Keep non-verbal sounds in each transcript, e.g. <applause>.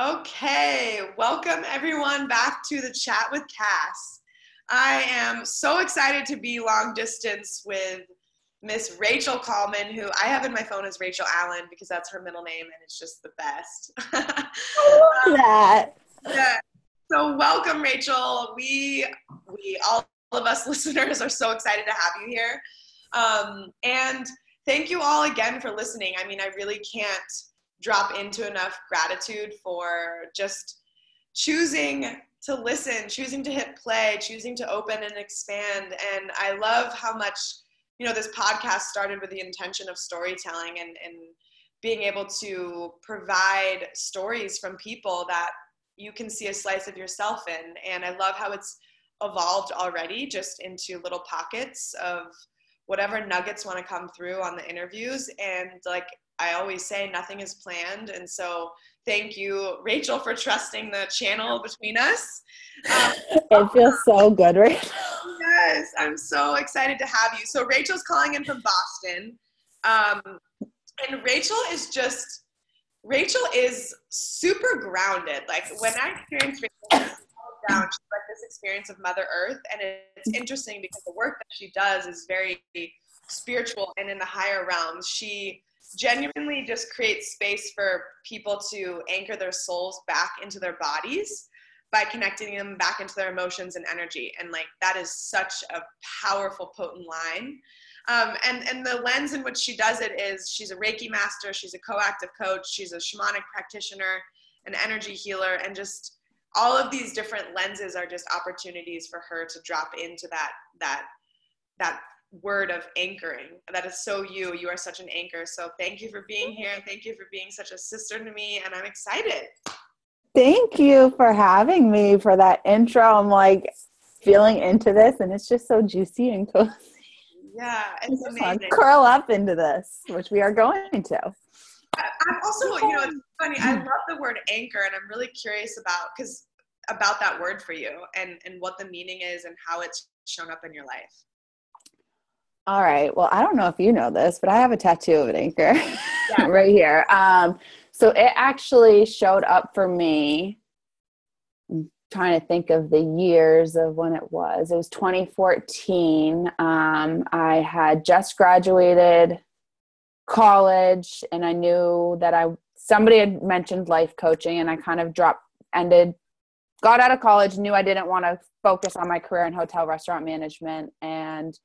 Okay, welcome everyone back to the chat with Cass. I am so excited to be long distance with Miss Rachel Kalman, who I have in my phone as Rachel Allen because that's her middle name and it's just the best. I love <laughs> that. yeah. So welcome, Rachel. We we all of us <laughs> listeners are so excited to have you here. Um, and thank you all again for listening. I mean, I really can't drop into enough gratitude for just choosing to listen, choosing to hit play, choosing to open and expand. And I love how much, you know, this podcast started with the intention of storytelling and, and being able to provide stories from people that you can see a slice of yourself in. And I love how it's evolved already just into little pockets of whatever nuggets want to come through on the interviews. And like I always say nothing is planned. And so thank you, Rachel, for trusting the channel between us. Um, <laughs> it feels so good right now. Yes, I'm so excited to have you. So Rachel's calling in from Boston. Um, and Rachel is just, Rachel is super grounded. Like when I experienced Rachel down, she's like this experience of Mother Earth. And it's interesting because the work that she does is very spiritual and in the higher realms. She genuinely just create space for people to anchor their souls back into their bodies by connecting them back into their emotions and energy. And like that is such a powerful potent line. Um, and and the lens in which she does it is she's a reiki master she's a co-active coach she's a shamanic practitioner an energy healer and just all of these different lenses are just opportunities for her to drop into that that that word of anchoring. That is so you. You are such an anchor. So thank you for being here. Thank you for being such a sister to me. And I'm excited. Thank you for having me for that intro. I'm like feeling into this and it's just so juicy and cozy. Yeah, it's amazing. Curl up into this, which we are going to. I'm also, you know, it's <laughs> funny. I love the word anchor, and I'm really curious about because about that word for you and and what the meaning is and how it's shown up in your life. All right. Well, I don't know if you know this, but I have a tattoo of an anchor <laughs> yeah. right here. Um, so it actually showed up for me. I'm trying to think of the years of when it was. It was 2014. Um, I had just graduated college, and I knew that I somebody had mentioned life coaching, and I kind of dropped ended got out of college knew i didn't want to focus on my career in hotel restaurant management and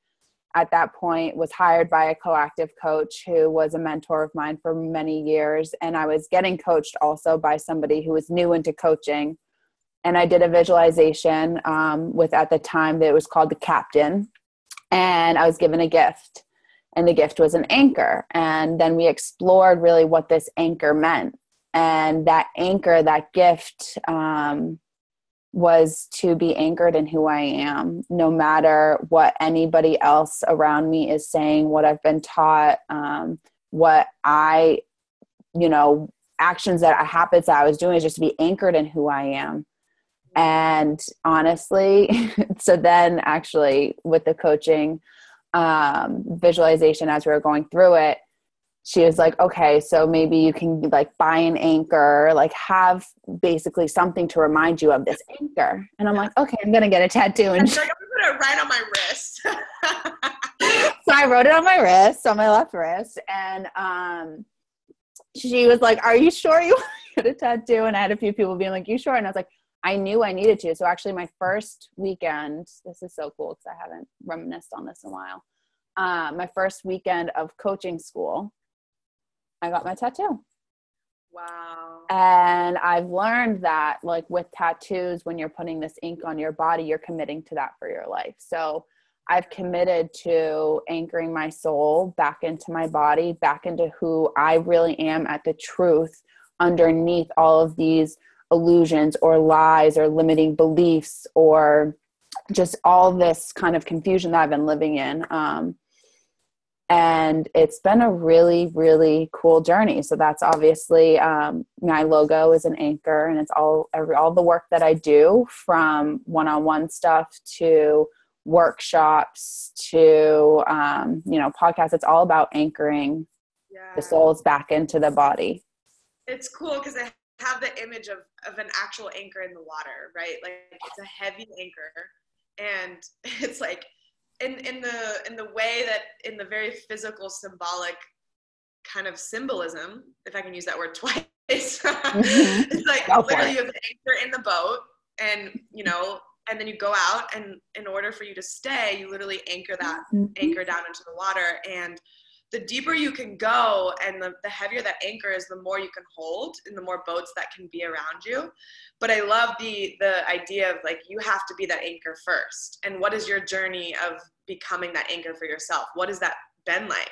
at that point was hired by a coactive coach who was a mentor of mine for many years. And i was getting coached also by somebody who was new into coaching. And i did a visualization um, with at the time that it was called the captain. And i was given a gift. And the gift was an anchor. And then we explored really what this anchor meant. And that anchor that gift um, was to be anchored in who I am, no matter what anybody else around me is saying, what I've been taught, um, what I, you know, actions that I, habits that I was doing is just to be anchored in who I am. And honestly, <laughs> so then actually with the coaching um, visualization as we were going through it, she was like, okay, so maybe you can like buy an anchor, like have basically something to remind you of this anchor. And I'm like, okay, I'm gonna get a tattoo and put it right on my wrist. <laughs> so I wrote it on my wrist, on my left wrist, and um, she was like, "Are you sure you <laughs> want to get a tattoo?" And I had a few people being like, "You sure?" And I was like, "I knew I needed to." So actually, my first weekend, this is so cool because I haven't reminisced on this in a while. Uh, my first weekend of coaching school, I got my tattoo. Wow. And I've learned that, like with tattoos, when you're putting this ink on your body, you're committing to that for your life. So I've committed to anchoring my soul back into my body, back into who I really am at the truth underneath all of these illusions or lies or limiting beliefs or just all this kind of confusion that I've been living in. Um, and it's been a really really cool journey so that's obviously um, my logo is an anchor and it's all every all the work that i do from one-on-one stuff to workshops to um, you know podcasts it's all about anchoring yeah. the souls back into the body it's cool because i have the image of, of an actual anchor in the water, right? Like it's a heavy anchor and <laughs> it's like in, in the in the way that in the very physical symbolic kind of symbolism, if I can use that word <laughs> twice, mm-hmm. it's like Go literally you have the anchor in the boat and you know and then you go out and in order for you to stay you literally anchor that mm-hmm. anchor down into the water and the deeper you can go and the, the heavier that anchor is the more you can hold and the more boats that can be around you. But i love the the idea of like you have to be that anchor first. And what is your journey of becoming that anchor for yourself? What has that been like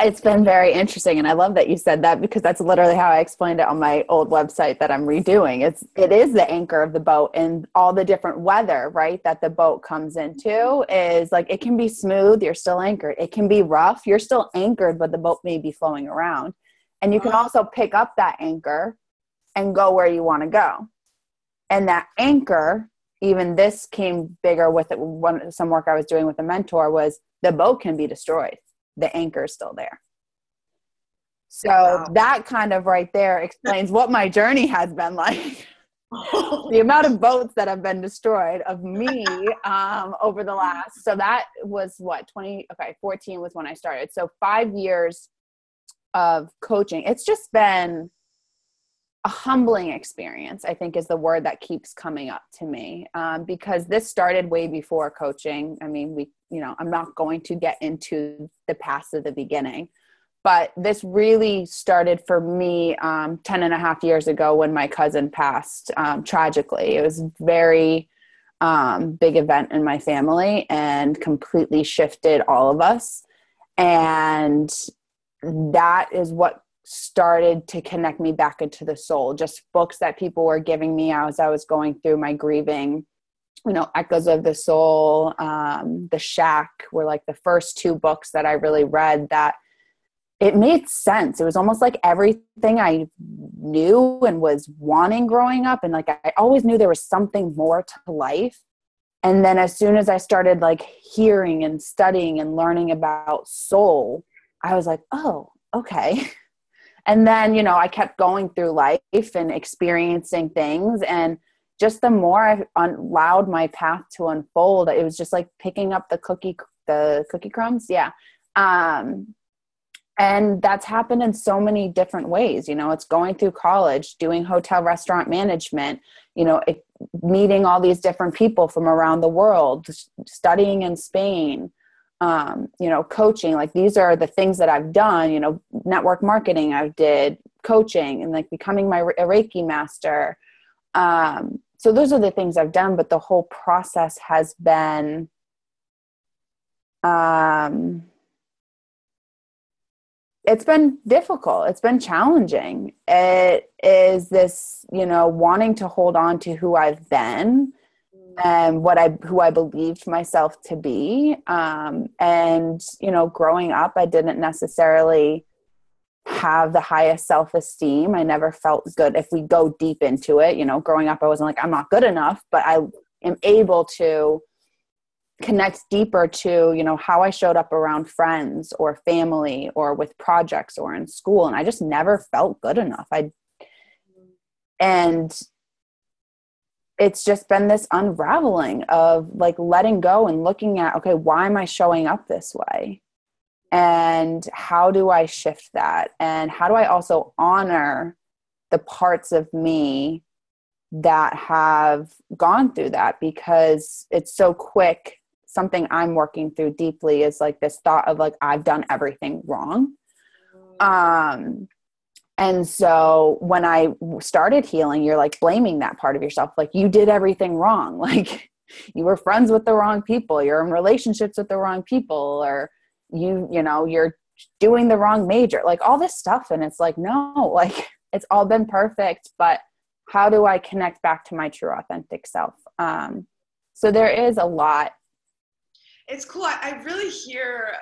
it's been very interesting and i love that you said that because that's literally how i explained it on my old website that i'm redoing. It's it is the anchor of the boat and all the different weather right that the boat comes into is like it can be smooth you're still anchored. It can be rough you're still anchored but the boat may be flowing around. And you can uh-huh. also pick up that anchor and go where you want to go. And that anchor even this came bigger with it one some work i was doing with a mentor was the boat can be destroyed the anchor is still there. So wow. that kind of right there explains what my journey has been like. <laughs> the amount of boats that have been destroyed of me um, over the last so that was what 20 okay 14 was when i started so five years of coaching it's just been a humbling experience i think is the word that keeps coming up to me um, because this started way before coaching. I mean we you know i'm not going to get into the past of the beginning but this really started for me um, 10 and a half years ago when my cousin passed um, tragically. It was very um, big event in my family and completely shifted all of us. And that is what started to connect me back into the soul. Just books that people were giving me as i was going through my grieving you know echoes of the soul um, the shack were like the first two books that i really read that it made sense. It was almost like everything i knew and was wanting growing up and like i always knew there was something more to life. And then as soon as i started like hearing and studying and learning about soul i was like oh okay <laughs> and then you know i kept going through life and experiencing things. And just the more i allowed my path to unfold it was just like picking up the cookie the cookie crumbs. Yeah. Um and that's happened in so many different ways. You know it's going through college doing hotel restaurant management you know it, meeting all these different people from around the world studying in spain um, you know coaching like these are the things that i've done you know network marketing i did coaching and like becoming my reiki master. Um, so those are the things i've done but the whole process has been um, it's been difficult. It's been challenging. It is this you know wanting to hold on to who i've been and what I who I believed myself to be. Um, and you know, growing up, I didn't necessarily have the highest self esteem. I never felt good. If we go deep into it, you know, growing up, I wasn't like I'm not good enough, but I am able to connect deeper to you know how i showed up around friends or family or with projects or in school and i just never felt good enough i and it's just been this unraveling of like letting go and looking at okay why am i showing up this way? And how do i shift that? And how do i also honor the parts of me that have gone through that? Because it's so quick. Something i'm working through deeply is like this thought of like i've done everything wrong. Mm. um and so when I started healing, you're like blaming that part of yourself. Like you did everything wrong. <laughs> Like you were friends with the wrong people. You're in relationships with the wrong people or you, you know, you're doing the wrong major, like all this stuff. And it's like, no, <laughs> like it's all been perfect, but how do I connect back to my true authentic self? Um, so there is a lot. It's cool. I, I really hear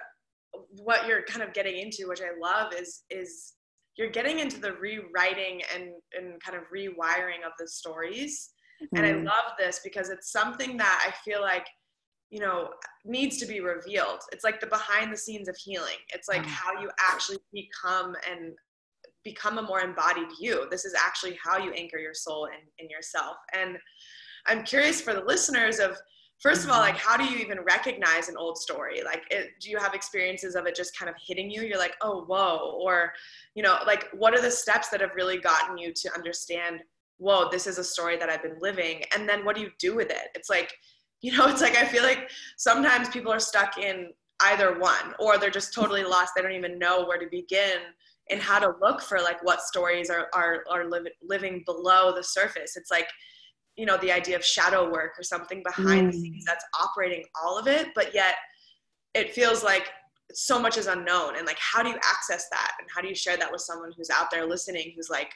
what you're kind of getting into, which I love is, is you're getting into the rewriting and, and kind of rewiring of the stories. Mm-hmm. And I mm-hmm. love this because it's something that I feel like, you know, needs to be revealed. It's like the behind the scenes of healing. It's like how you actually become and become a more embodied you. This is actually how you anchor your soul in, in yourself. And I'm curious for the listeners of first of all like mm-hmm. how do you even recognize an old story? Like it, do you have experiences of it just kind of hitting you? You're like oh whoa or you know like what are the steps that have really gotten you to understand whoa this is a story that i've been living and then what do you do with it? It's like <laughs> you know it's like i feel like sometimes people are stuck in either one or they're just <laughs> totally lost. They don't even know where to begin and how to look for like what stories are are, are li- living below the surface. It's like you know the idea of shadow work or something behind mm. the scenes that's operating all of it but yet it feels like so much is unknown. And like how do you access that? And how do you share that with someone who's out there listening who's like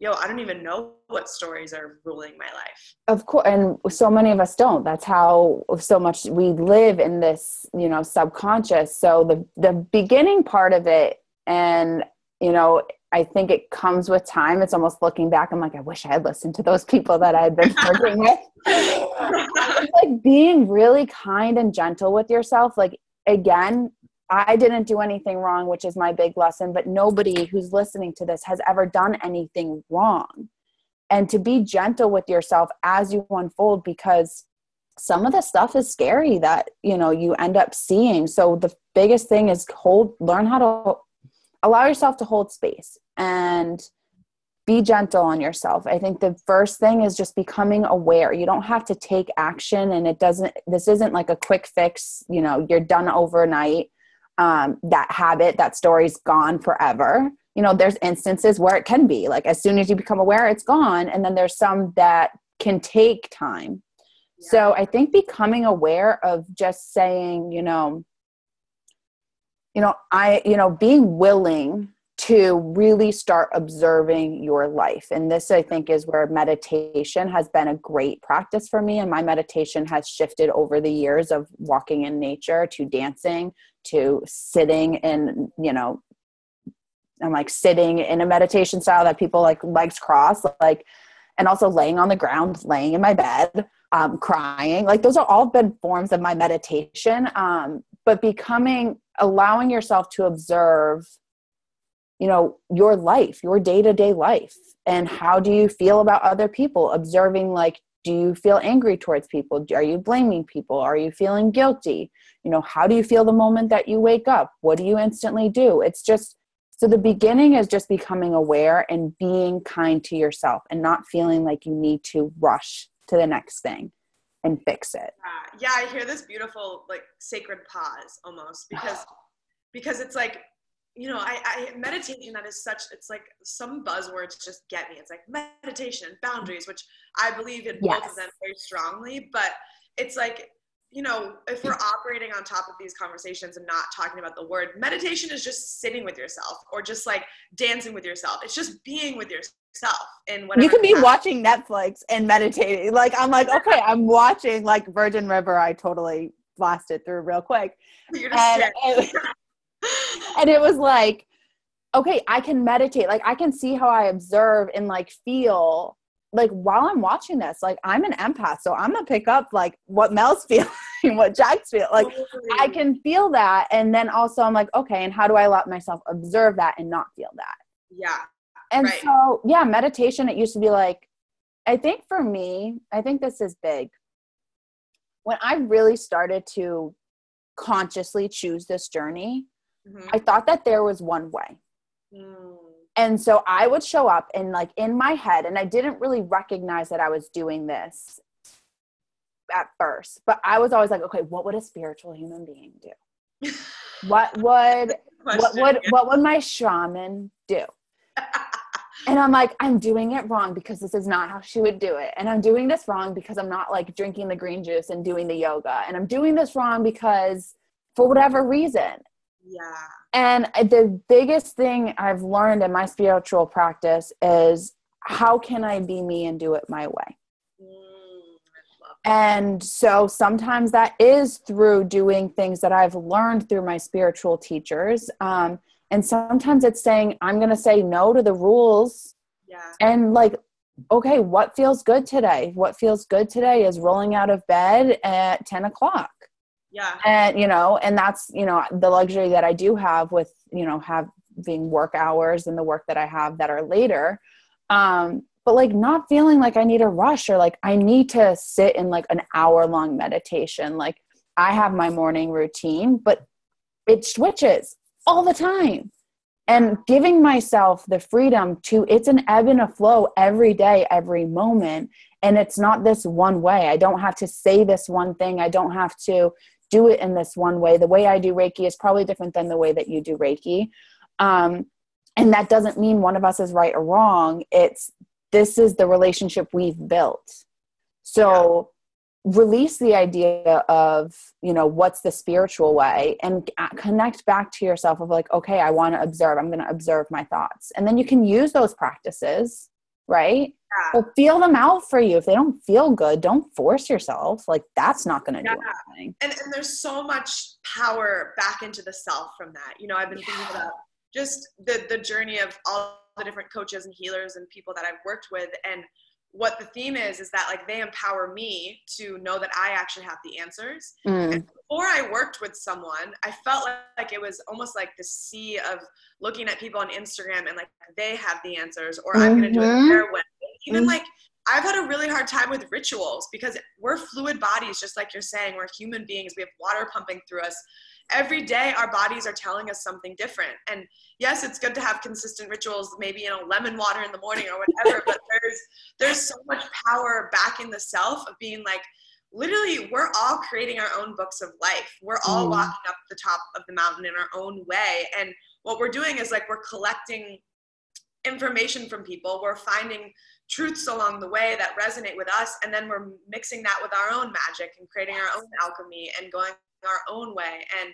yo i don't even know what stories are ruling my life? Of course and so many of us don't. That's how so much we live in this you know subconscious. So the the beginning part of it and you know I think it comes with time. It's almost looking back. I'm like, I wish I had listened to those people that I had been working with. <laughs> like being really kind and gentle with yourself. Like again, I didn't do anything wrong, which is my big lesson, but nobody who's listening to this has ever done anything wrong. And to be gentle with yourself as you unfold because some of the stuff is scary that, you know, you end up seeing. So the biggest thing is hold learn how to allow yourself to hold space and be gentle on yourself. I think the first thing is just becoming aware. You don't have to take action and it doesn't this isn't like a quick fix, you know, you're done overnight. Um, that habit, that story's gone forever. You know, there's instances where it can be like as soon as you become aware, it's gone. And then there's some that can take time. Yeah. So I think becoming aware of just saying, you know, you know, I, you know, being willing to really start observing your life. And this, I think, is where meditation has been a great practice for me. And my meditation has shifted over the years of walking in nature to dancing to sitting in, you know, I'm like sitting in a meditation style that people like legs crossed, like, and also laying on the ground, laying in my bed, um, crying. Like, those are all been forms of my meditation. Um, but becoming, allowing yourself to observe you know your life your day-to-day life. And how do you feel about other people? Observing like do you feel angry towards people? Are you blaming people? Are you feeling guilty? You know how do you feel the moment that you wake up? What do you instantly do? It's just so the beginning is just becoming aware and being kind to yourself and not feeling like you need to rush to the next thing and fix it yeah, yeah i hear this beautiful like sacred pause almost because <sighs> because it's like you know, I, I meditation that is such it's like some buzzwords just get me. It's like meditation, boundaries, which I believe in yes. both of them very strongly, but it's like you know, if we're operating on top of these conversations and not talking about the word, meditation is just sitting with yourself or just like dancing with yourself. It's just being with yourself. And you can be happens. watching Netflix and meditating. Like I'm like, okay, I'm watching like Virgin River. I totally blasted through real quick. <laughs> You're just and, and it was like okay i can meditate like i can see how i observe and like feel like while i'm watching this like i'm an empath so i'm gonna pick up like what mel's <laughs> feeling what jack's feeling like i can feel that and then also i'm like okay and how do i let myself observe that and not feel that yeah and right. so yeah meditation it used to be like i think for me i think this is big when i really started to consciously choose this journey Mm-hmm. I thought that there was one way. Mm. And so I would show up and like in my head, and I didn't really recognize that I was doing this at first, but I was always like, okay, what would a spiritual human being do? <laughs> what would what would what would my shaman do? <laughs> and I'm like, I'm doing it wrong because this is not how she would do it. And I'm doing this wrong because I'm not like drinking the green juice and doing the yoga. And I'm doing this wrong because for whatever reason. Yeah. And the biggest thing I've learned in my spiritual practice is how can I be me and do it my way? Mm, and so sometimes that is through doing things that I've learned through my spiritual teachers. Um, and sometimes it's saying, I'm going to say no to the rules. Yeah. And like, okay, what feels good today? What feels good today is rolling out of bed at 10 o'clock yeah and you know and that's you know the luxury that i do have with you know having work hours and the work that I have that are later. Um, but like not feeling like I need a rush or like I need to sit in like an hour long meditation. Like I have my morning routine, but it switches all the time. And giving myself the freedom to, it's an ebb and a flow every day, every moment. And it's not this one way. I don't have to say this one thing. I don't have to do it in this one way. The way I do Reiki is probably different than the way that you do Reiki. Um, and that doesn't mean one of us is right or wrong. It's this is the relationship we've built. So yeah. release the idea of, you know, what's the spiritual way and connect back to yourself of like, okay, I want to observe. I'm going to observe my thoughts. And then you can use those practices, right? Yeah. But feel them out for you. If they don't feel good, don't force yourself. Like that's not going to yeah. do anything. And, and there's so much power back into the self from that. You know, I've been thinking about just the the journey of all the different coaches and healers and people that I've worked with and what the theme is is that like they empower me to know that I actually have the answers. Mm. before I worked with someone, I felt like, like it was almost like the sea of looking at people on Instagram and like they have the answers or mm-hmm. I'm going to do it mm-hmm. their way. Even mm-hmm. like I've had a really hard time with rituals because we're fluid bodies, just like you're saying. We're human beings. We have water pumping through us every day our bodies are telling us something different and yes it's good to have consistent rituals maybe you know lemon water in the morning or whatever but <laughs> there's there's so much power back in the self of being like literally we're all creating our own books of life we're all mm. walking up the top of the mountain in our own way and what we're doing is like we're collecting information from people. We're finding truths along the way that resonate with us and then we're mixing that with our own magic and creating our own alchemy and going our own way. And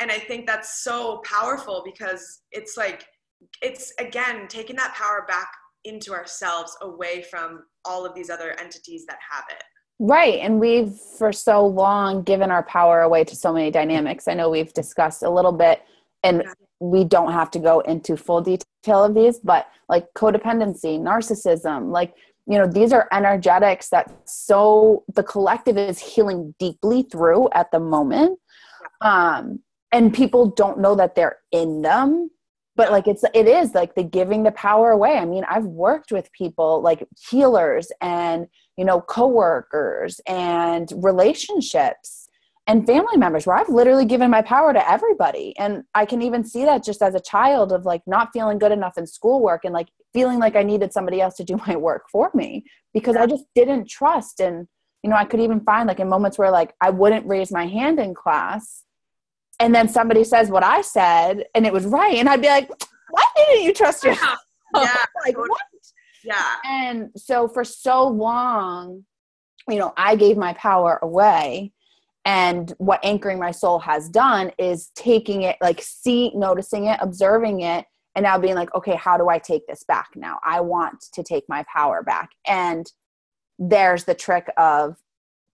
and i think that's so powerful because it's like it's again taking that power back into ourselves away from all of these other entities that have it. Right. And we've for so long given our power away to so many dynamics. I know we've discussed a little bit and. We don't have to go into full detail of these but like codependency narcissism like you know these are energetics that so the collective is healing deeply through at the moment um and people don't know that they're in them but like it's it is like the giving the power away. I mean i've worked with people like healers and you know coworkers and relationships and family members where I've literally given my power to everybody. And I can even see that just as a child of like not feeling good enough in schoolwork and like feeling like I needed somebody else to do <laughs> my work for me because. I just didn't trust. And, you know, I could even find like in moments where like I wouldn't raise my hand in class and then somebody says what I said and it was right. And I'd be like, why didn't you trust yourself? <laughs> Yeah. like, what? Yeah. And so for so long, you know, I gave my power away and what anchoring my soul has done is taking it like see noticing it observing it and now being like okay how do i take this back now i want to take my power back and there's the trick of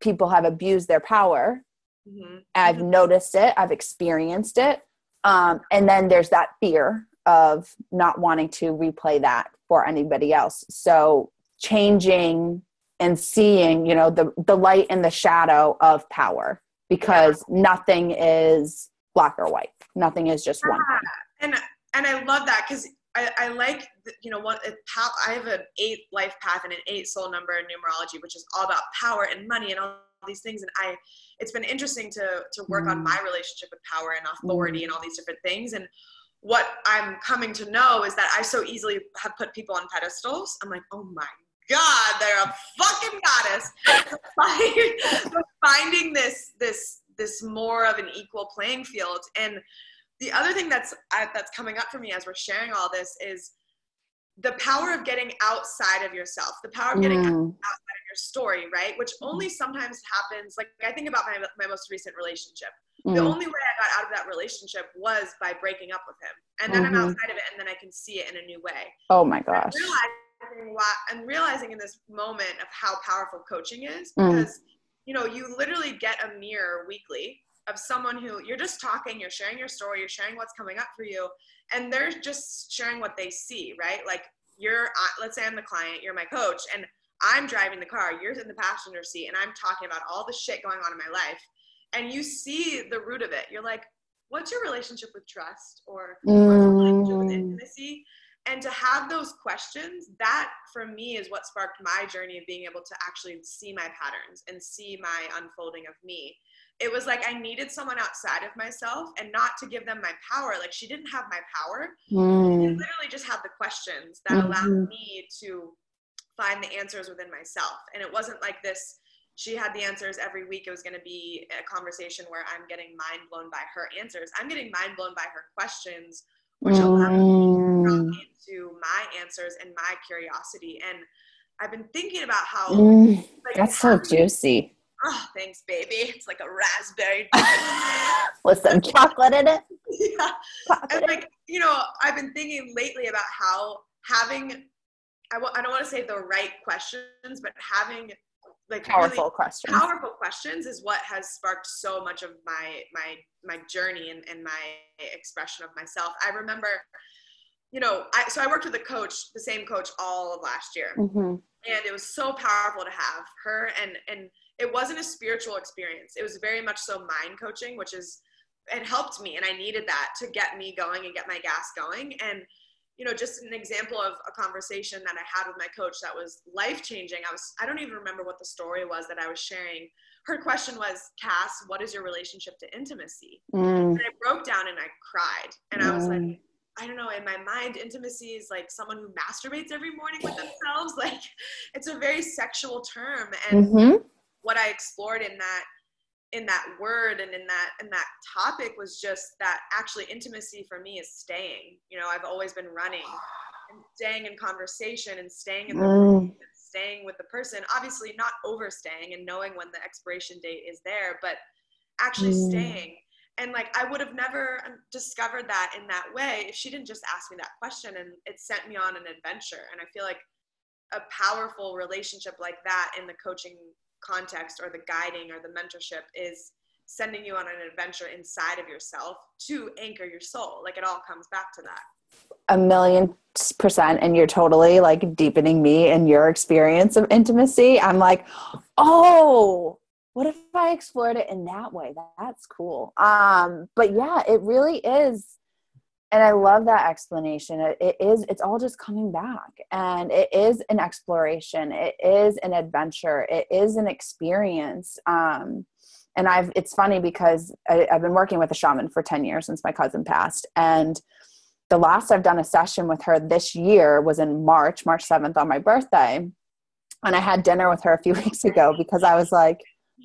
people have abused their power mm-hmm. i've mm-hmm. noticed it i've experienced it um, and then there's that fear of not wanting to replay that for anybody else so changing and seeing you know the the light and the shadow of power because yeah. nothing is black or white. Nothing is just yeah. one. Thing. And and I love that because I, I like you know what I have an eight life path and an eight soul number in numerology, which is all about power and money and all these things. And I it's been interesting to to work mm. on my relationship with power and authority mm. and all these different things and what I'm coming to know is that I so easily have put people on pedestals. I'm like, oh my God, they're a fucking goddess. finding this this this more of an equal playing field. And the other thing that's uh, that's coming up for me as we're sharing all this is the power of getting outside of yourself, the power of getting mm. outside of your story, right? Which only sometimes happens. Like I think about my my most recent relationship. Mm. The only way I got out of that relationship was by breaking up with him, and then mm-hmm. I'm outside of it, and then I can see it in a new way. Oh my gosh! I'm realizing in this moment of how powerful coaching is mm. because mm. you know you literally get a mirror weekly of someone who you're just talking, you're sharing your story, you're sharing what's coming up for you, and they're just sharing what they see, right? Like you're, let's say I'm the client, you're my coach, and I'm driving the car, you're in the passenger seat, and I'm talking about all the shit going on in my life, and you see the root of it. You're like, what's your relationship with trust or mm. with intimacy and to have those questions that for me is what sparked my journey of being able to actually see my patterns and see my unfolding of me it was like i needed someone outside of myself and not to give them my power like she didn't have my power mm. she literally just had the questions that mm-hmm. allowed me to find the answers within myself and it wasn't like this she had the answers every week it was going to be a conversation where i'm getting mind blown by her answers i'm getting mind blown by her questions which mm. allow me into my answers and my curiosity. And I've been thinking about how mm, like, that's so juicy. Oh, thanks, baby. It's like a raspberry <laughs> with some chocolate in it. <laughs> Yeah. Chocolate. And like, you know, I've been thinking lately about how having I w- I don't want to say the right questions, but having like powerful really questions powerful questions is what has sparked so much of my my my journey and, and my expression of myself i remember you know I, so i worked with a coach the same coach all of last year mm-hmm. and it was so powerful to have her and and it wasn't a spiritual experience it was very much so mind coaching which is it helped me and i needed that to get me going and get my gas going and you know, just an example of a conversation that I had with my coach that was life changing. I was, I don't even remember what the story was that I was sharing. Her question was, Cass, what is your relationship to intimacy? Mm. And I broke down and I cried. And mm. I was like, mm. I don't know, in my mind, intimacy is like someone who masturbates every morning with themselves. <laughs> Like it's a very sexual term. And mm-hmm. what I explored in that in that word and in that in that topic was just that actually intimacy for me is staying you know i've always been running and staying in conversation and staying in the mm. and staying with the person obviously not overstaying and knowing when the expiration date is there but actually mm. staying and like i would have never um, discovered that in that way if she didn't just ask me that question and it sent me on an adventure and i feel like a powerful relationship like that in the coaching context or the guiding or the mentorship is sending you on an adventure inside of yourself to anchor your soul. Like it all comes back to that. A million percent. And you're totally like deepening me and your experience of intimacy. I'm like, oh, what if I explored it in that way? That's cool. Um, but yeah, it really is. And i love that explanation. It, it is it's all just coming back. And it is an exploration. It is an adventure. It is an experience. Um, and i've it's funny because I, i've been working with a shaman for 10 years since my cousin passed. And the last i've done a session with her this year was in march march 7th on my birthday. And i had dinner with her a few <laughs> weeks ago because i was like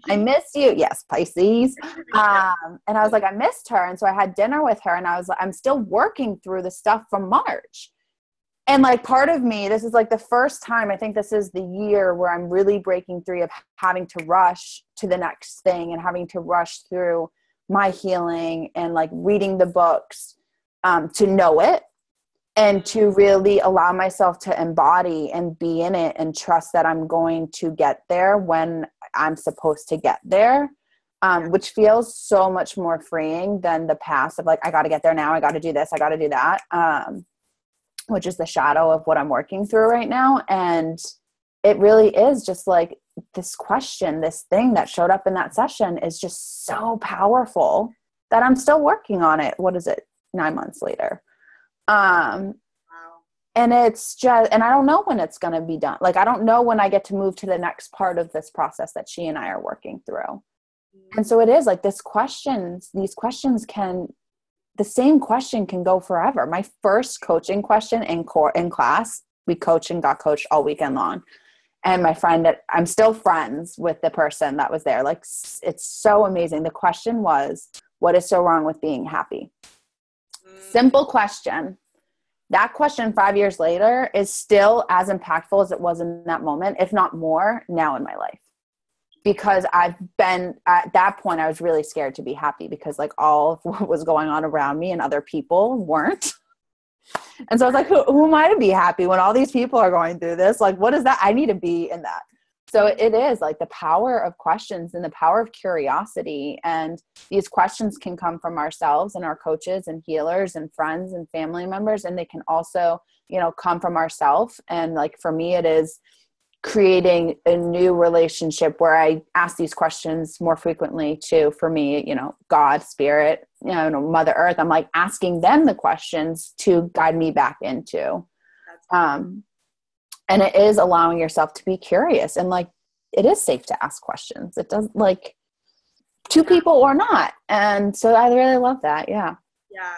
I <laughs> missed you. Yes, Pisces. Um, and I was like, I missed her. And so I had dinner with her and I was like, I'm still working through the stuff from March. And like part of me, this is like the first time I think this is the year where I'm really breaking through of having to rush to the next thing and having to rush through my healing and like reading the books um, to know it and to really allow myself to embody and be in it and trust that I'm going to get there when I'm supposed to get there. Um, which feels so much more freeing than the past of like, I got to get there now. I got to do this. I got to do that. Um, which is the shadow of what I'm working through right now. And it really is just like this question, this thing that showed up in that session is just so powerful that I'm still working on it. What is it? Nine months later. Um, and it's just and i don't know when it's going to be done. Like i don't know when i get to move to the next part of this process that she and i are working through. And so it is like this questions these questions can the same question can go forever. My first coaching question in core in class we coached and got coached all weekend long. And my friend that i'm still friends with the person that was there. Like it's so amazing. The question was what is so wrong with being happy? Simple question that question five years later is still as impactful as it was in that moment, if not more, now in my life. Because I've been at that point, I was really scared to be happy because, like, all of what was going on around me and other people weren't. And so I was like, who, who am I to be happy when all these people are going through this? Like, what is that? I need to be in that so it is like the power of questions and the power of curiosity and these questions can come from ourselves and our coaches and healers and friends and family members and they can also you know come from ourselves and like for me it is creating a new relationship where I ask these questions more frequently to, for me, you know, God, spirit, you know, Mother Earth. I'm like asking them the questions to guide me back into. Um, and it is allowing yourself to be curious and like it is safe to ask questions. It does like two people or not. And so I really love that. Yeah. Yeah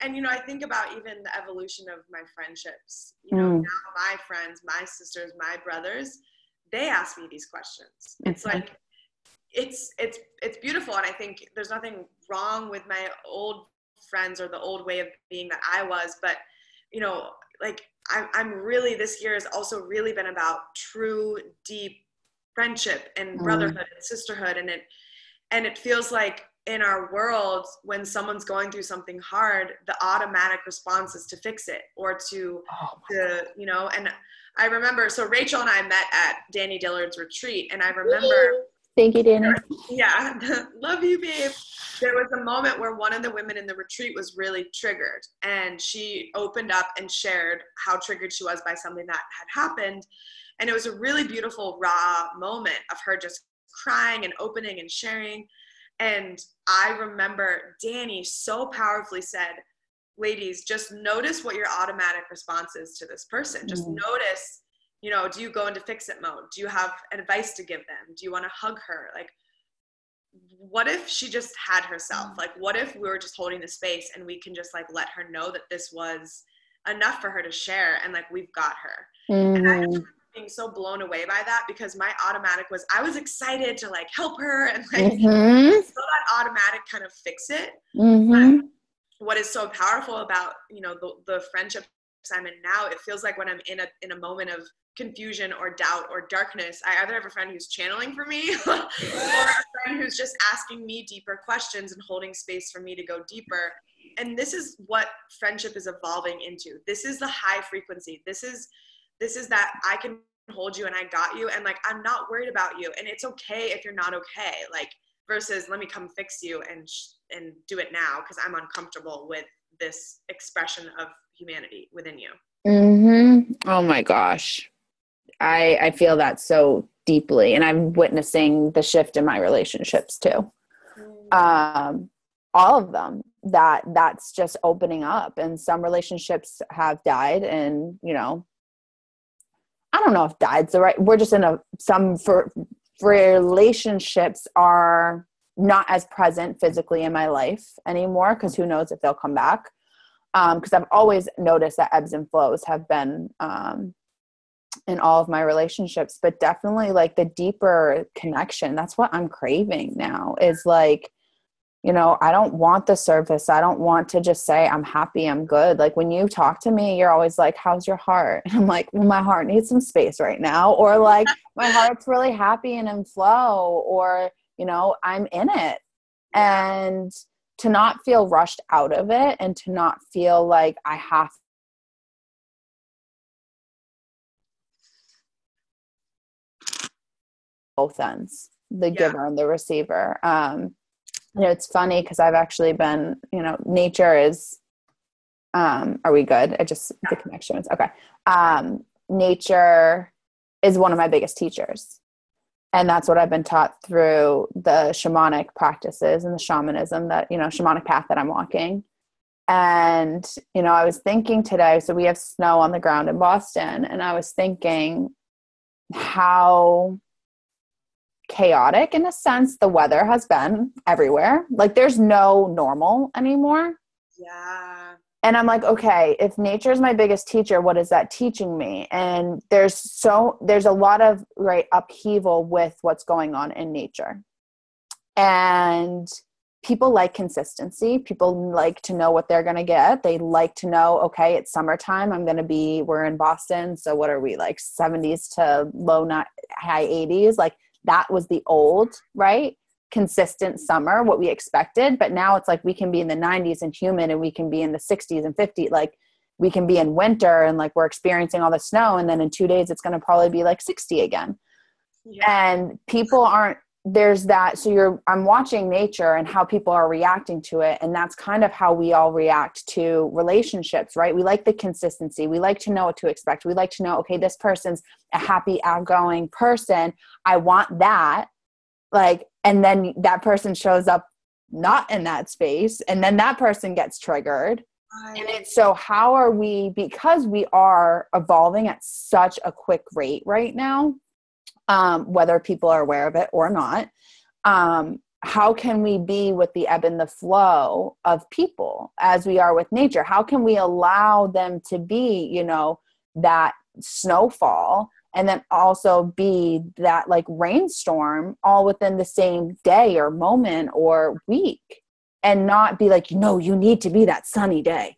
and you know i think about even the evolution of my friendships you know mm. now my friends my sisters my brothers they ask me these questions it's like it's it's it's beautiful and i think there's nothing wrong with my old friends or the old way of being that i was but you know like i'm, I'm really this year has also really been about true deep friendship and mm. brotherhood mm. and sisterhood and it and it feels like in our world when someone's going through something hard the automatic response is to fix it or to oh to you know and i remember so rachel and i met at danny dillard's retreat and i remember thank you danny yeah <laughs> love you babe there was a moment where one of the women in the retreat was really triggered and she opened up and shared how triggered she was by something that had happened and it was a really beautiful raw moment of her just crying and opening and sharing and I remember Danny so powerfully said, ladies, just notice what your automatic response is to this person. Just mm-hmm. notice, you know, do you go into fix it mode? Do you have advice to give them? Do you want to hug her? Like, what if she just had herself? Like, what if we were just holding the space and we can just like let her know that this was enough for her to share and like we've got her. Mm-hmm. And I mm-hmm being so blown away by that because my automatic was I was excited to like help her and like <laughs> mm-hmm. so that automatic kind of fix it. Mm-hmm. what is so powerful about you know the, the friendships I'm in now, it feels like when I'm in a in a moment of confusion or doubt or darkness, I either have a friend who's channeling for me <laughs> or a friend who's just asking me deeper questions and holding space for me to go deeper. And this is what friendship is evolving into. This is the high frequency. This is this is that I can hold you and I got you and like I'm not worried about you and it's okay if you're not okay like versus let me come fix you and sh- and do it now because I'm uncomfortable with this expression of humanity within you. Mm-hmm. Oh my gosh. I I feel that so deeply and I'm witnessing the shift in my relationships too. Mm. Um all of them that that's just opening up and some relationships have died and you know I don't know if died's the right. We're just in a some for, for relationships are not as present physically in my life anymore because who knows if they'll come back. Because um, I've always noticed that ebbs and flows have been um, in all of my relationships, but definitely like the deeper connection. That's what I'm craving now. Is like you know, I don't want the surface. I don't want to just say, I'm happy, I'm good. Like when you talk to me, you're always like, How's your heart? And <laughs> I'm like, Well, my heart needs some space right now. Or like, <laughs> my heart's really happy and in flow. Or, you know, I'm in it. And to not feel rushed out of it and to not feel like I have both ends the yeah. giver and the receiver. Um you know it's funny because i've actually been you know nature is um are we good? I just the connection is okay. Um nature is one of my biggest teachers and that's what i've been taught through the shamanic practices and the shamanism that you know shamanic path that i'm walking and you know i was thinking today so we have snow on the ground in boston and i was thinking how chaotic in a sense the weather has been everywhere. Like there's no normal anymore. Yeah. And I'm like, okay, if nature is my biggest teacher, what is that teaching me? And there's so there's a lot of right upheaval with what's going on in nature. And people like consistency. People like to know what they're going to get. They like to know, okay, it's summertime. I'm going to be, we're in Boston. So what are we like 70s to low, not high 80s? Like that was the old, right? Consistent summer, what we expected. But now it's like we can be in the 90s and humid and we can be in the 60s and 50s. Like we can be in winter and like we're experiencing all the snow. And then in two days, it's going to probably be like 60 again. Yeah. And people aren't there's that so you're i'm watching nature and how people are reacting to it and that's kind of how we all react to relationships right we like the consistency we like to know what to expect we like to know okay this person's a happy outgoing person i want that like and then that person shows up not in that space and then that person gets triggered right. and it's so how are we because we are evolving at such a quick rate right now um, whether people are aware of it or not. Um, how can we be with the ebb and the flow of people as we are with nature? How can we allow them to be, you know, that snowfall and then also be that like rainstorm all within the same day or moment or week and not be like, no, you need to be that sunny day.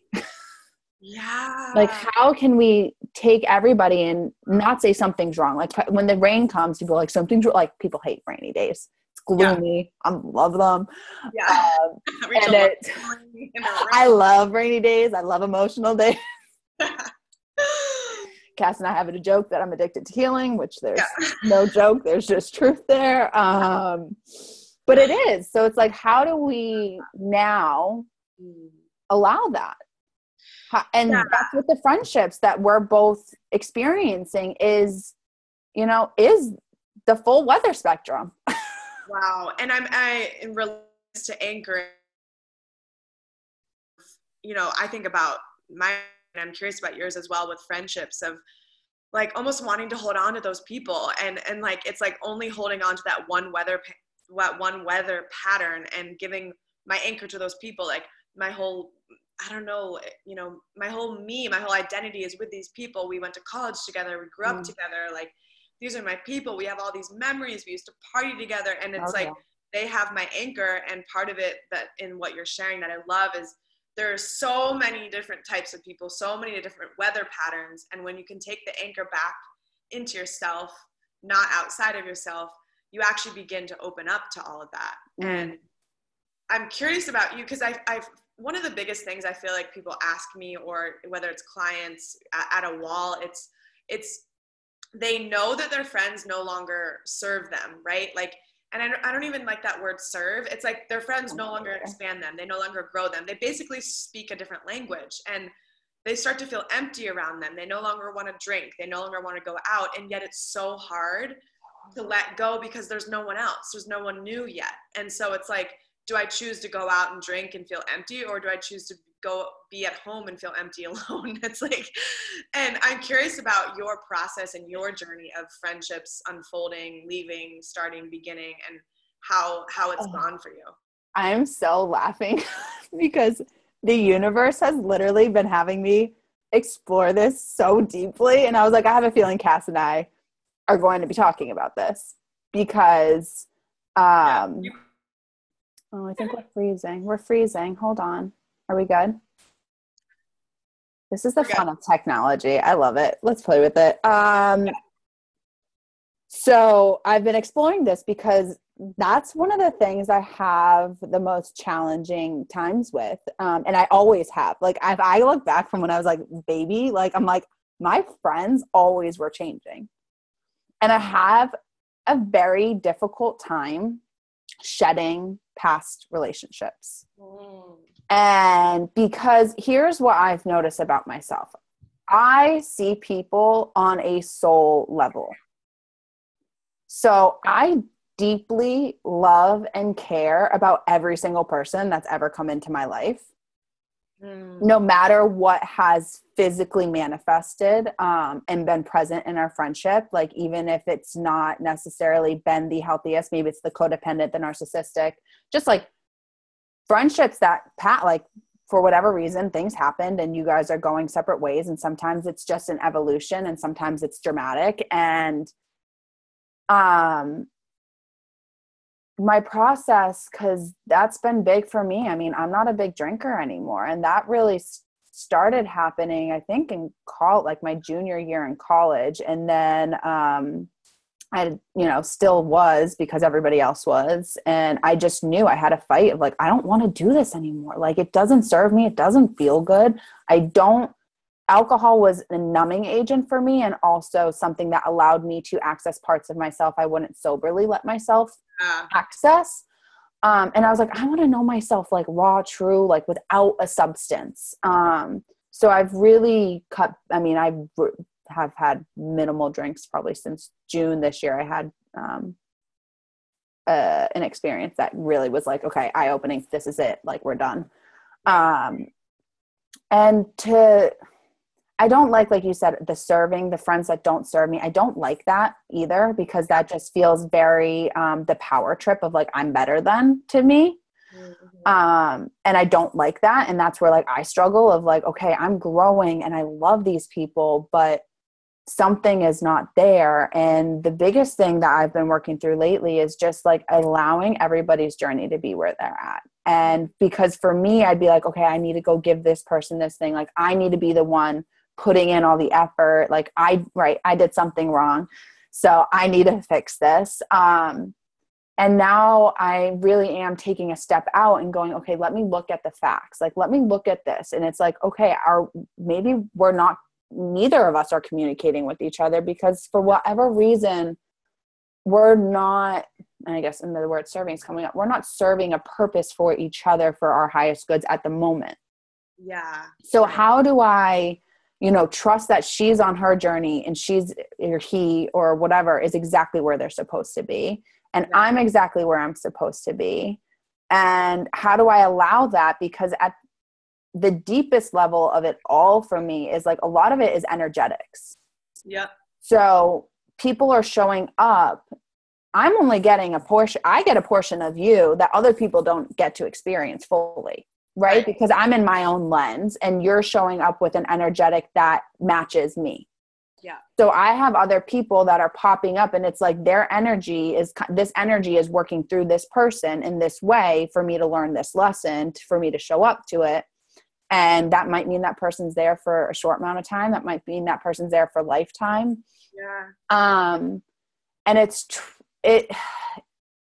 Yeah. Like, how can we take everybody and not say something's wrong? Like, when the rain comes, people like something's like people hate rainy days. It's gloomy. Yeah. I love them. Yeah. Um, <laughs> and it, <laughs> I love rainy days. I love emotional days. <laughs> Cass and I have it a joke that I'm addicted to healing, which there's yeah. <laughs> no joke. There's just truth there. Um, but it is. So it's like, how do we now allow that? and yeah. that's what the friendships that we're both experiencing is you know is the full weather spectrum <laughs> wow and i'm i in relation to anchor you know i think about my and i'm curious about yours as well with friendships of like almost wanting to hold on to those people and and like it's like only holding on to that one weather what one weather pattern and giving my anchor to those people like my whole I don't know, you know, my whole me, my whole identity is with these people. We went to college together, we grew up mm. together. Like, these are my people. We have all these memories. We used to party together. And it's okay. like they have my anchor. And part of it that in what you're sharing that I love is there are so many different types of people, so many different weather patterns. And when you can take the anchor back into yourself, not outside of yourself, you actually begin to open up to all of that. Mm. And I'm curious about you because I've one of the biggest things I feel like people ask me, or whether it's clients at, a wall, it's it's they know that their friends no longer serve them, right? Like, and I don't, I don't even like that word serve. It's like their friends no longer expand them. They no longer grow them. They basically speak a different language, and they start to feel empty around them. They no longer want to drink. They no longer want to go out, and yet it's so hard to let go because there's no one else. There's no one new yet, and so it's like do I choose to go out and drink and feel empty or do I choose to go be at home and feel empty <laughs> alone? it's like, and I'm curious about your process and your journey of friendships unfolding, leaving, starting, beginning, and how how it's oh. gone for you. I'm so laughing <laughs> because the universe has literally been having me explore this so deeply. And I was like, I have a feeling Cass and I are going to be talking about this because um, yeah, Oh, I think we're freezing. We're freezing. Hold on. Are we good? This is the fun of technology. I love it. Let's play with it. Um, yeah. So I've been exploring this because that's one of the things I have the most challenging times with. Um, and I always have. Like, if I look back from when I was like baby, like, I'm like, my friends always were changing. And I have a very difficult time shedding past relationships. Mm. And because here's what I've noticed about myself I see people on a soul level. So I deeply love and care about every single person that's ever come into my life mm. no matter what has physically manifested um, and been present in our friendship like even if it's not necessarily been the healthiest maybe it's the codependent the narcissistic just like friendships that pat like for whatever reason things happened and you guys are going separate ways and sometimes it's just an evolution and sometimes it's dramatic. And um my process because that's been big for me. I mean i'm not a big drinker anymore and that really started happening i think in call like my junior year in college. And then um i you know still was because everybody else was and i just knew i had a fight of like i don't want to do this anymore like it doesn't serve me it doesn't feel good i don't alcohol was a numbing agent for me and also something that allowed me to access parts of myself I wouldn't soberly let myself uh. access. Um, and I was like, I want to know myself like raw, true, like without a substance. Um, so I've really cut, I mean, I have had minimal drinks probably since June this year. I had um, uh, an experience that really was like, okay, eye opening. This is it. Like we're done. Um, and to I don't like, like you said, the serving, the friends that don't serve me. I don't like that either because that just feels very um, the power trip of like I'm better than to me. Mm-hmm. Um, and I don't like that. And that's where like I struggle of like, okay, I'm growing and I love these people, but something is not there. And the biggest thing that I've been working through lately is just like allowing everybody's journey to be where they're at. And because for me, I'd be like, okay, I need to go give this person this thing. Like, I need to be the one putting in all the effort like i right i did something wrong so i need to fix this um, and now i really am taking a step out and going okay let me look at the facts like let me look at this and it's like okay our maybe we're not neither of us are communicating with each other because for whatever reason we're not and i guess in the word serving is coming up we're not serving a purpose for each other for our highest goods at the moment. Yeah. So how do i you know trust that she's on her journey and she's or he or whatever is exactly where they're supposed to be? And i'm exactly where i'm supposed to be. And how do i allow that? Because at the deepest level of it all for me is like a lot of it is energetics yeah so people are showing up i'm only getting a portion i get a portion of you that other people don't get to experience fully right? right? Because I'm in my own lens and you're showing up with an energetic that matches me. Yeah. So I have other people that are popping up and it's like their energy is this energy is working through this person in this way for me to learn this lesson, for me to show up to it. And that might mean that person's there for a short amount of time. That might mean that person's there for lifetime. Yeah. Um and it's tr- it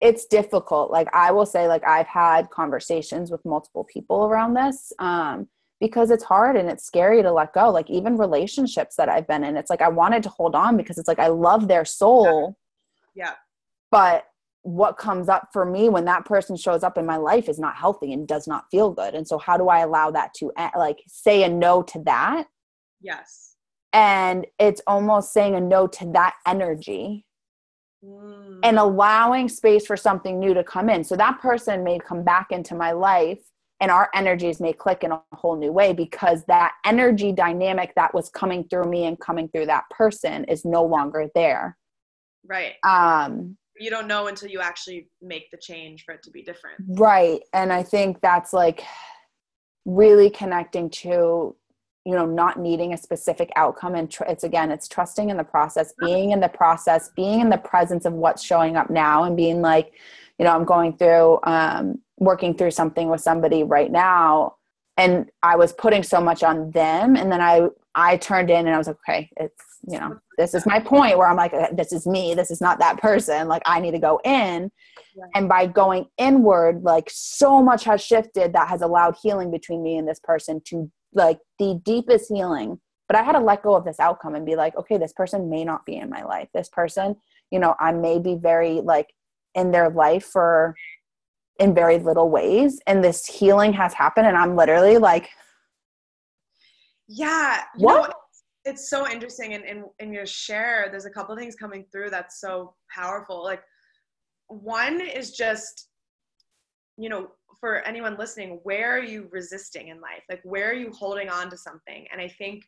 it's difficult like i will say like i've had conversations with multiple people around this um, because it's hard and it's scary to let go like even relationships that i've been in it's like i wanted to hold on because it's like i love their soul yeah but what comes up for me when that person shows up in my life is not healthy and does not feel good and so how do i allow that to like say a no to that yes and it's almost saying a no to that energy and allowing space for something new to come in. So that person may come back into my life and our energies may click in a whole new way because that energy dynamic that was coming through me and coming through that person is no longer there. Right. Um you don't know until you actually make the change for it to be different. Right. And I think that's like really connecting to you know not needing a specific outcome and tr- it's again it's trusting in the process being in the process being in the presence of what's showing up now and being like you know i'm going through um, working through something with somebody right now and i was putting so much on them and then i i turned in and i was like okay it's you know this is my point where i'm like uh, this is me. This is not that person. Like i need to go in. And by going inward like so much has shifted that has allowed healing between me and this person to like the deepest healing. But i had to let go of this outcome and be like okay this person may not be in my life. This person you know i may be very like in their life for in very little ways. And this healing has happened and i'm literally like yeah what? know, it's so interesting and in, in, in your share there's a couple of things coming through that's so powerful like one is just you know for anyone listening, where are you resisting in life? Like, where are you holding on to something? And I think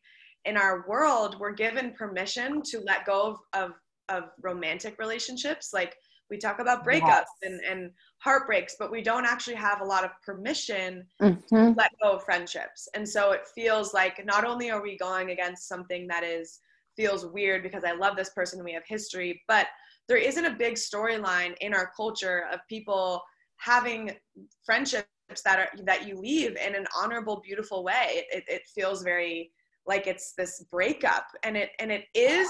in our world, we're given permission to let go of, of, of romantic relationships. Like, we talk about breakups yes. and, and heartbreaks, but we don't actually have a lot of permission mm-hmm. to let go of friendships. And so it feels like not only are we going against something that is feels weird because I love this person and we have history, but there isn't a big storyline in our culture of people having friendships that are that you leave in an honorable beautiful way it, it feels very like it's this breakup and it and it is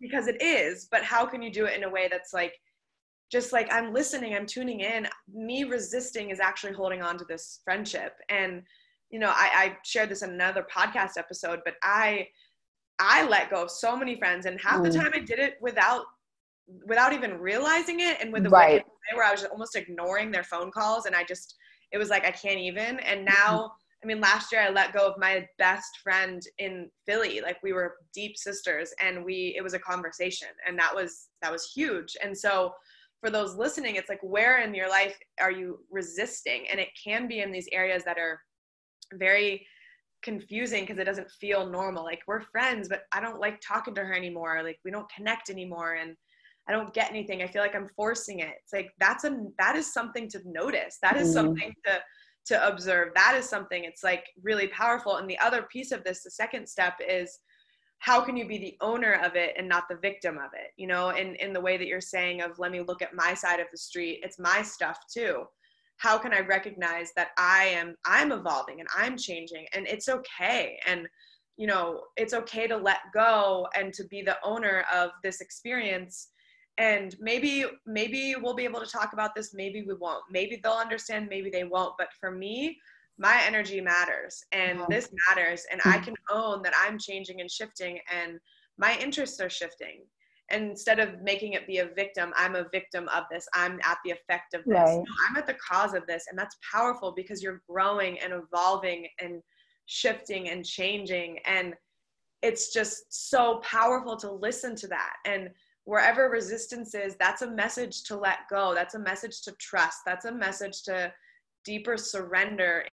because it is but how can you do it in a way that's like just like i'm listening i'm tuning in me resisting is actually holding on to this friendship and you know, I, I shared this in another podcast episode, but I I let go of so many friends, and half mm. the time I did it without without even realizing it, and with the right. way where I was almost ignoring their phone calls, and I just it was like I can't even. And now, mm-hmm. I mean, last year I let go of my best friend in Philly. Like we were deep sisters, and we it was a conversation, and that was that was huge. And so for those listening, it's like where in your life are you resisting? And it can be in these areas that are very confusing because it doesn't feel normal. Like we're friends, but I don't like talking to her anymore. Like we don't connect anymore and I don't get anything. I feel like I'm forcing it. It's like that's a that is something to notice. That is mm. something to to observe. That is something it's like really powerful. And the other piece of this, the second step is how can you be the owner of it and not the victim of it? You know, in in the way that you're saying of let me look at my side of the street. It's my stuff too how can i recognize that i am i'm evolving and i'm changing and it's okay and you know it's okay to let go and to be the owner of this experience and maybe maybe we'll be able to talk about this maybe we won't maybe they'll understand maybe they won't but for me my energy matters and this matters and i can own that i'm changing and shifting and my interests are shifting. And instead of making it be a victim i'm a victim of this. I'm at the effect of this. Right. no, i'm at the cause of this and that's powerful because you're growing and evolving and shifting and changing and it's just so powerful to listen to that. And wherever resistance is that's a message to let go. That's a message to trust. That's a message to deeper surrender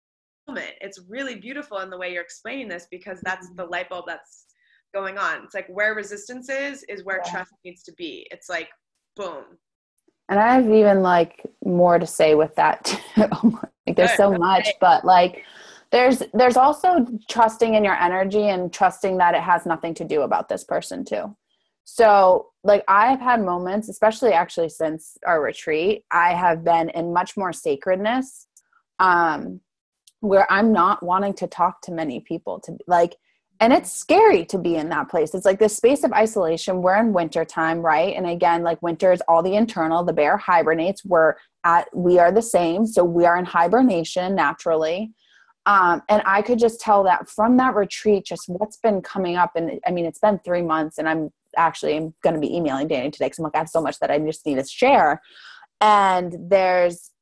it's really beautiful in the way you're explaining this because that's mm-hmm. the light bulb that's going on. It's like where resistance is, is where yeah. trust needs to be. It's like, boom. And I have even like more to say with that too. <laughs> like there's so much, but like there's there's also trusting in your energy and trusting that it has nothing to do about this person too. So like I've had moments, especially actually since our retreat, I have been in much more sacredness um where I'm not wanting to talk to many people to like and it's scary to be in that place. It's like this space of isolation. We're in winter time right? And again like winter is all the internal. The bear hibernates. We're at we are the same. So we are in hibernation naturally. Um, and i could just tell that from that retreat just what's been coming up. And i mean it's been three months and i'm actually i'm going to be emailing danny today because i'm like i have so much that i just need to share. And there's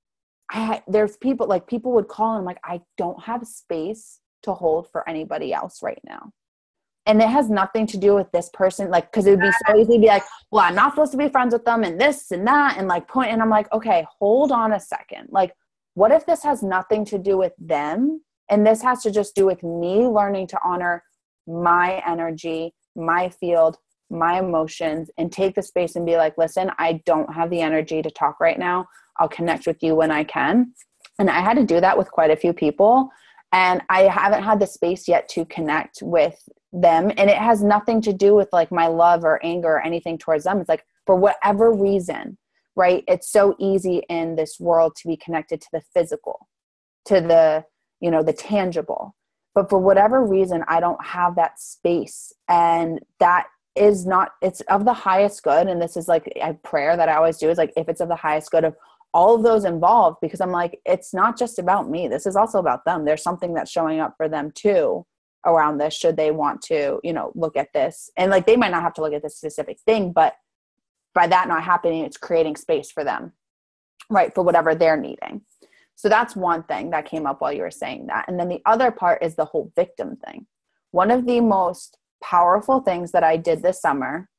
I, there's people like people would call and I'm like I don't have space to hold for anybody else right now. And it has nothing to do with this person, like, because it would be so easy to be like, well, I'm not supposed to be friends with them and this and that, and like point. And I'm like, okay, hold on a second. Like, what if this has nothing to do with them? And this has to just do with me learning to honor my energy, my field, my emotions, and take the space and be like, listen, I don't have the energy to talk right now. I'll connect with you when I can. And I had to do that with quite a few people and i haven't had the space yet to connect with them. And it has nothing to do with like my love or anger or anything towards them. It's like for whatever reason right? It's so easy in this world to be connected to the physical to the you know the tangible. But for whatever reason i don't have that space. And that is not it's of the highest good and this is like a prayer that i always do is like if it's of the highest good of all of those involved because I'm like, it's not just about me. This is also about them. There's something that's showing up for them too around this, should they want to, you know, look at this. And like they might not have to look at this specific thing, but by that not happening, it's creating space for them, right? For whatever they're needing. So that's one thing that came up while you were saying that. And then the other part is the whole victim thing. One of the most powerful things that I did this summer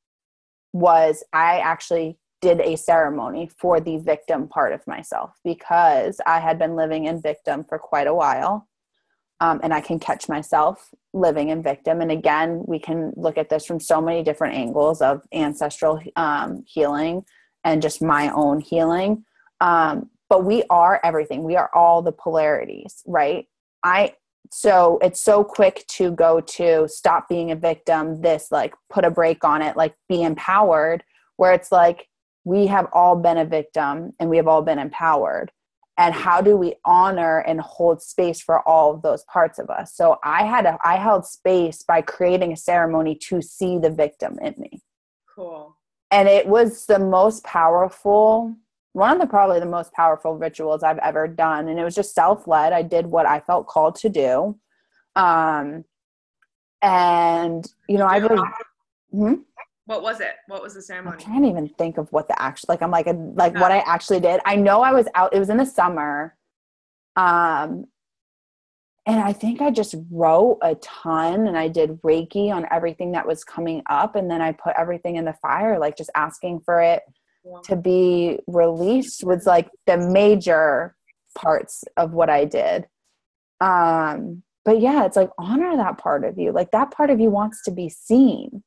was I actually did a ceremony for the victim part of myself because I had been living in victim for quite a while. Um, and I can catch myself living in victim. And again, we can look at this from so many different angles of ancestral um, healing and just my own healing. Um, but we are everything. We are all the polarities, right? I so it's so quick to go to stop being a victim. This like put a break on it, like be empowered. Where it's like we have all been a victim and we have all been empowered and how do we honor and hold space for all of those parts of us so i had a i held space by creating a ceremony to see the victim in me cool and it was the most powerful one of the probably the most powerful rituals I've ever done. And it was just self led. I did what I felt called to do. Um, and, you know, I. Hmm? What was it? What was the ceremony? I can't even think of what the actual like. I'm like like what I actually did. I know I was out. It was in the summer, um, and I think I just wrote a ton, and I did Reiki on everything that was coming up, and then I put everything in the fire, like just asking for it. To be released was like the major parts of what I did. Um, but yeah, it's like honor that part of you. Like that part of you wants to be seen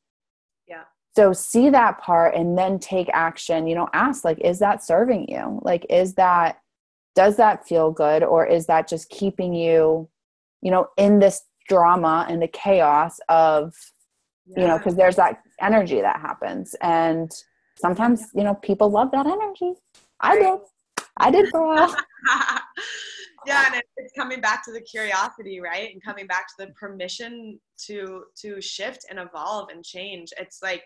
Yeah. so see that part and then take action you know ask like is that serving you like is that does that feel good or is that just keeping you you know in this drama and the chaos of yeah. you know because there's that energy that happens and sometimes you know people love that energy i did i did for a while <laughs> yeah and it's coming back to the curiosity right and coming back to the permission to to shift and evolve and change it's like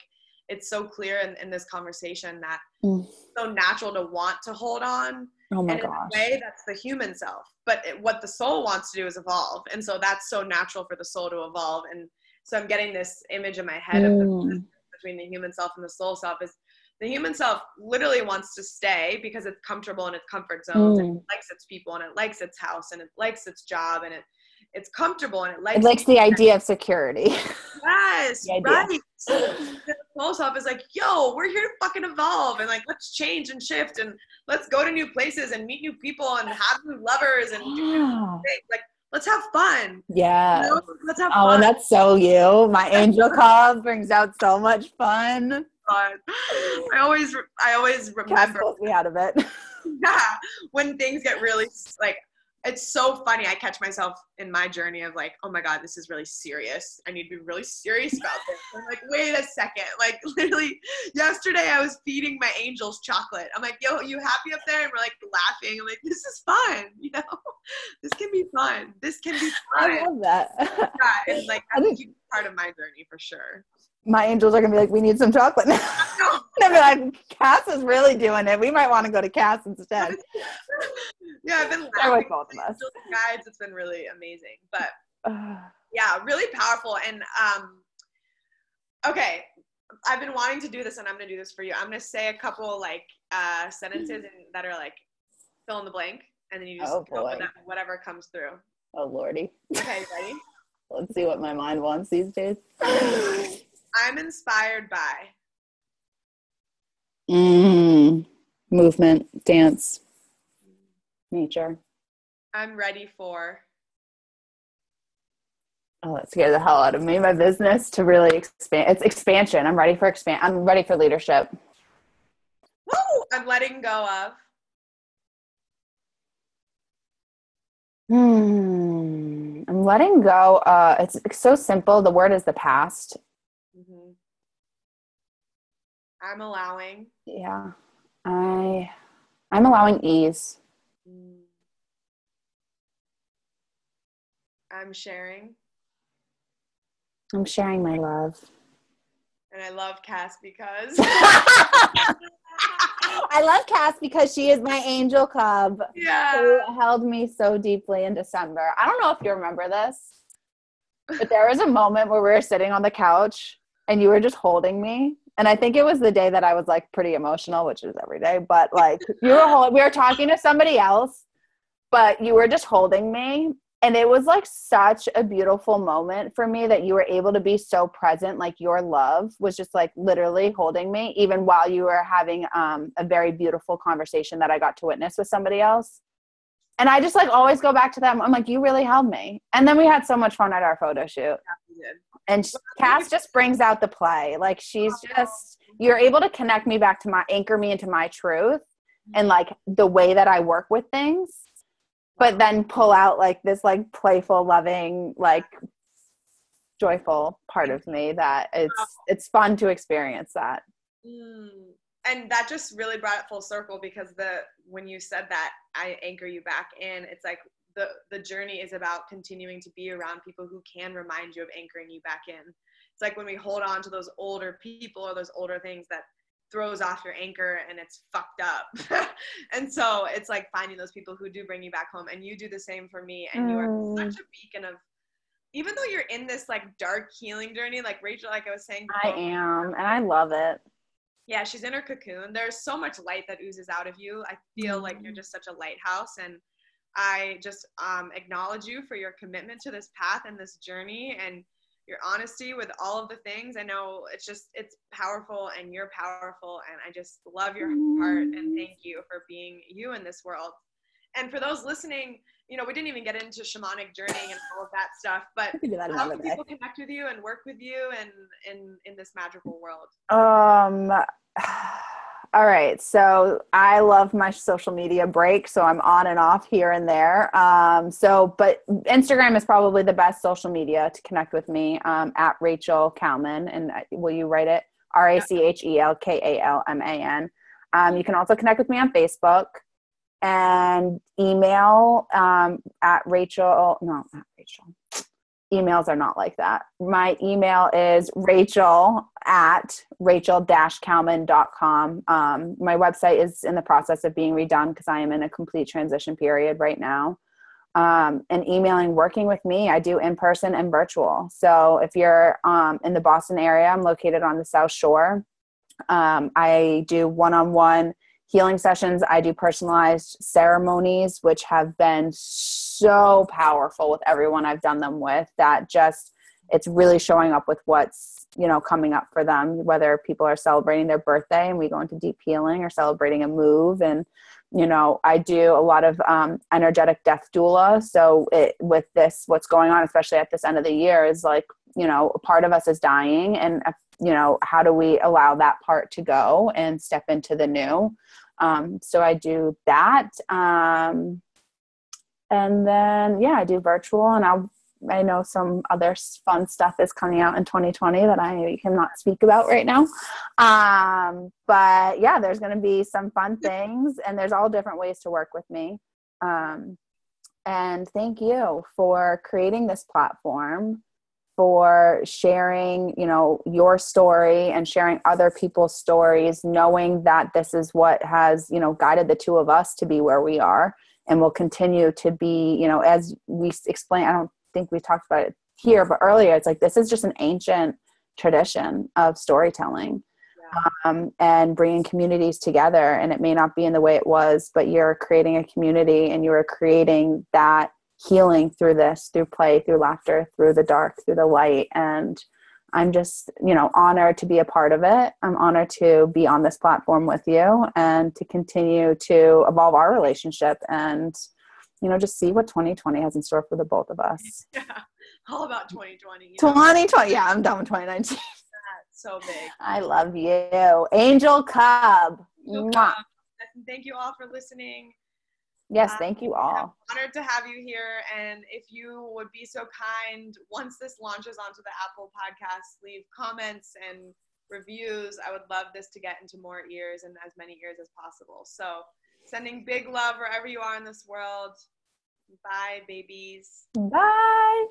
it's so clear in, in this conversation that mm. so natural to want to hold on. Oh my and gosh. In a way, that's the human self. But it, what the soul wants to do is evolve. And so that's so natural for the soul to evolve. And so I'm getting this image in my head mm. of the mm. between the human self and the soul self is the human self literally wants to stay because it's comfortable in its comfort zones mm. and it likes its people and it likes its house and it likes its job and it it's comfortable and it likes it likes the idea of security. Yes, <laughs> right. the soul self is like, yo, we're here to fucking evolve and like let's change and shift and let's go to new places and meet new people and have new lovers and do new things. Like let's have fun. Yeah. You know? Let's have oh, fun. that's so you. My angel call brings out so much fun. I always, I always remember. me out of it. <laughs> yeah, when things get really like it's so funny. I catch myself in my journey of like, oh my God, this is really serious. I need to be really serious about this. I'm like, wait a second. Like <laughs> literally yesterday I was feeding my angels chocolate. I'm like, yo, you happy up there? And we're like laughing. I'm like, this is fun. <laughs> You know, this can be fun. This can be fun. I love that. yeah, and like that's a huge part of my journey for sure my angels are gonna be like, we need some chocolate now. <laughs> <laughs> and be like, Cass is really doing it. We might want to go to Cass instead. <laughs> yeah, I've been laughing with both of us. Guides, it's been really amazing. But <sighs> yeah, really powerful. And um, okay, I've been wanting to do this, and I'm gonna do this for you. I'm gonna say a couple like uh, sentences that are like fill in the blank, and then you just oh, go with that, whatever comes through. Oh lordy. Okay, ready? Let's see what my mind wants these days. I'm inspired by? Mm, movement, dance, nature. I'm ready for. Oh, that scared the hell out of me. My business to really expand. It's expansion. I'm ready for expand. I'm ready for leadership. Woo! I'm letting go of. Hmm. I'm letting go. Uh, it's, it's so simple. The word is the past. Mm-hmm. I'm allowing. Yeah. I I'm allowing ease. Mm. I'm sharing. I'm sharing my love. And I love Cass because <laughs> I love Cass because she is my angel cub. Yeah. Who held me so deeply in December. I don't know if you remember this, but there was a moment where we were sitting on the couch and you were just holding me and I think it was the day that I was like pretty emotional, which is every day. But like you were, holding, we were talking to somebody else, but you were just holding me, and it was like such a beautiful moment for me that you were able to be so present. Like your love was just like literally holding me, even while you were having um, a very beautiful conversation that I got to witness with somebody else. And I just like always go back to them. I'm like, you really held me. And then we had so much fun at our photo shoot. Yeah, and Cass just brings out the play. Like she's just you're able to connect me back to my anchor me into my truth and like the way that I work with things, but then pull out like this like playful, loving, like joyful part of me that it's it's fun to experience that. Mm. And that just really brought it full circle because the when you said that I anchor you back in, it's like the the journey is about continuing to be around people who can remind you of anchoring you back in it's like when we hold on to those older people or those older things that throws off your anchor and it's fucked up. <laughs> and so it's like finding those people who do bring you back home and you do the same for me and you are mm. such a beacon of even though you're in this like dark healing journey like Rachel like I was saying before, I am and I love it. Yeah, she's in her cocoon. There's so much light that oozes out of you. I feel like you're mm. just such a lighthouse and I just um, acknowledge you for your commitment to this path and this journey and your honesty with all of the things. I know it's just it's powerful and you're powerful and I just love your heart and thank you for being you in this world. And for those listening, you know, we didn't even get into shamanic journeying and all of that stuff, but <laughs> that how can people connect with you and work with you and in in this magical world? Um all right. So I love my social media break. So I'm on and off here and there. Um, so, but Instagram is probably the best social media to connect with me um, at Rachel Kalman. And uh, will you write it? R A C H E L K A L M A N. Um, you can also connect with me on Facebook and email um, at Rachel. No, not Rachel emails are not like that. My email is rachel at rachel-kalman.com. Um, my website is in the process of being redone because I am in a complete transition period right now. Um, and emailing working with me, I do in person and virtual. So if you're um, in the Boston area, I'm located on the South Shore. Um, I do one on one healing sessions. I do personalized ceremonies, which have been so powerful with everyone I've done them with that just it's really showing up with what's you know coming up for them whether people are celebrating their birthday and we go into deep healing or celebrating a move and you know i do a lot of um, energetic death doula so it, with this what's going on especially at this end of the year is like you know part of us is dying and uh, you know how do we allow that part to go and step into the new? Um, so i do that um, and then yeah i do virtual and i'll i know some other fun stuff is coming out in 2020 that i cannot speak about right now. Um, but yeah there's going to be some fun things and there's all different ways to work with me. Um, and thank you for creating this platform for sharing you know your story and sharing other people's stories knowing that this is what has you know guided the two of us to be where we are and will continue to be you know as we explain i don't think we talked about it here but earlier it's like this is just an ancient tradition of storytelling um, and bringing communities together and it may not be in the way it was but you're creating a community and you're creating that healing through this through play through laughter through the dark through the light and I'm just, you know, honored to be a part of it. I'm honored to be on this platform with you and to continue to evolve our relationship and, you know, just see what 2020 has in store for the both of us. Yeah, <laughs> all about 2020. 2020. Yeah, I'm done with 2019. so big. I love you. Angel Cub. Angel Cub. Thank you all for listening. Yes, um, thank you all. I'm honored to have you here. And if you would be so kind, once this launches onto the Apple podcast, leave comments and reviews. I would love this to get into more ears and as many ears as possible. So, sending big love wherever you are in this world. Bye, babies. Bye.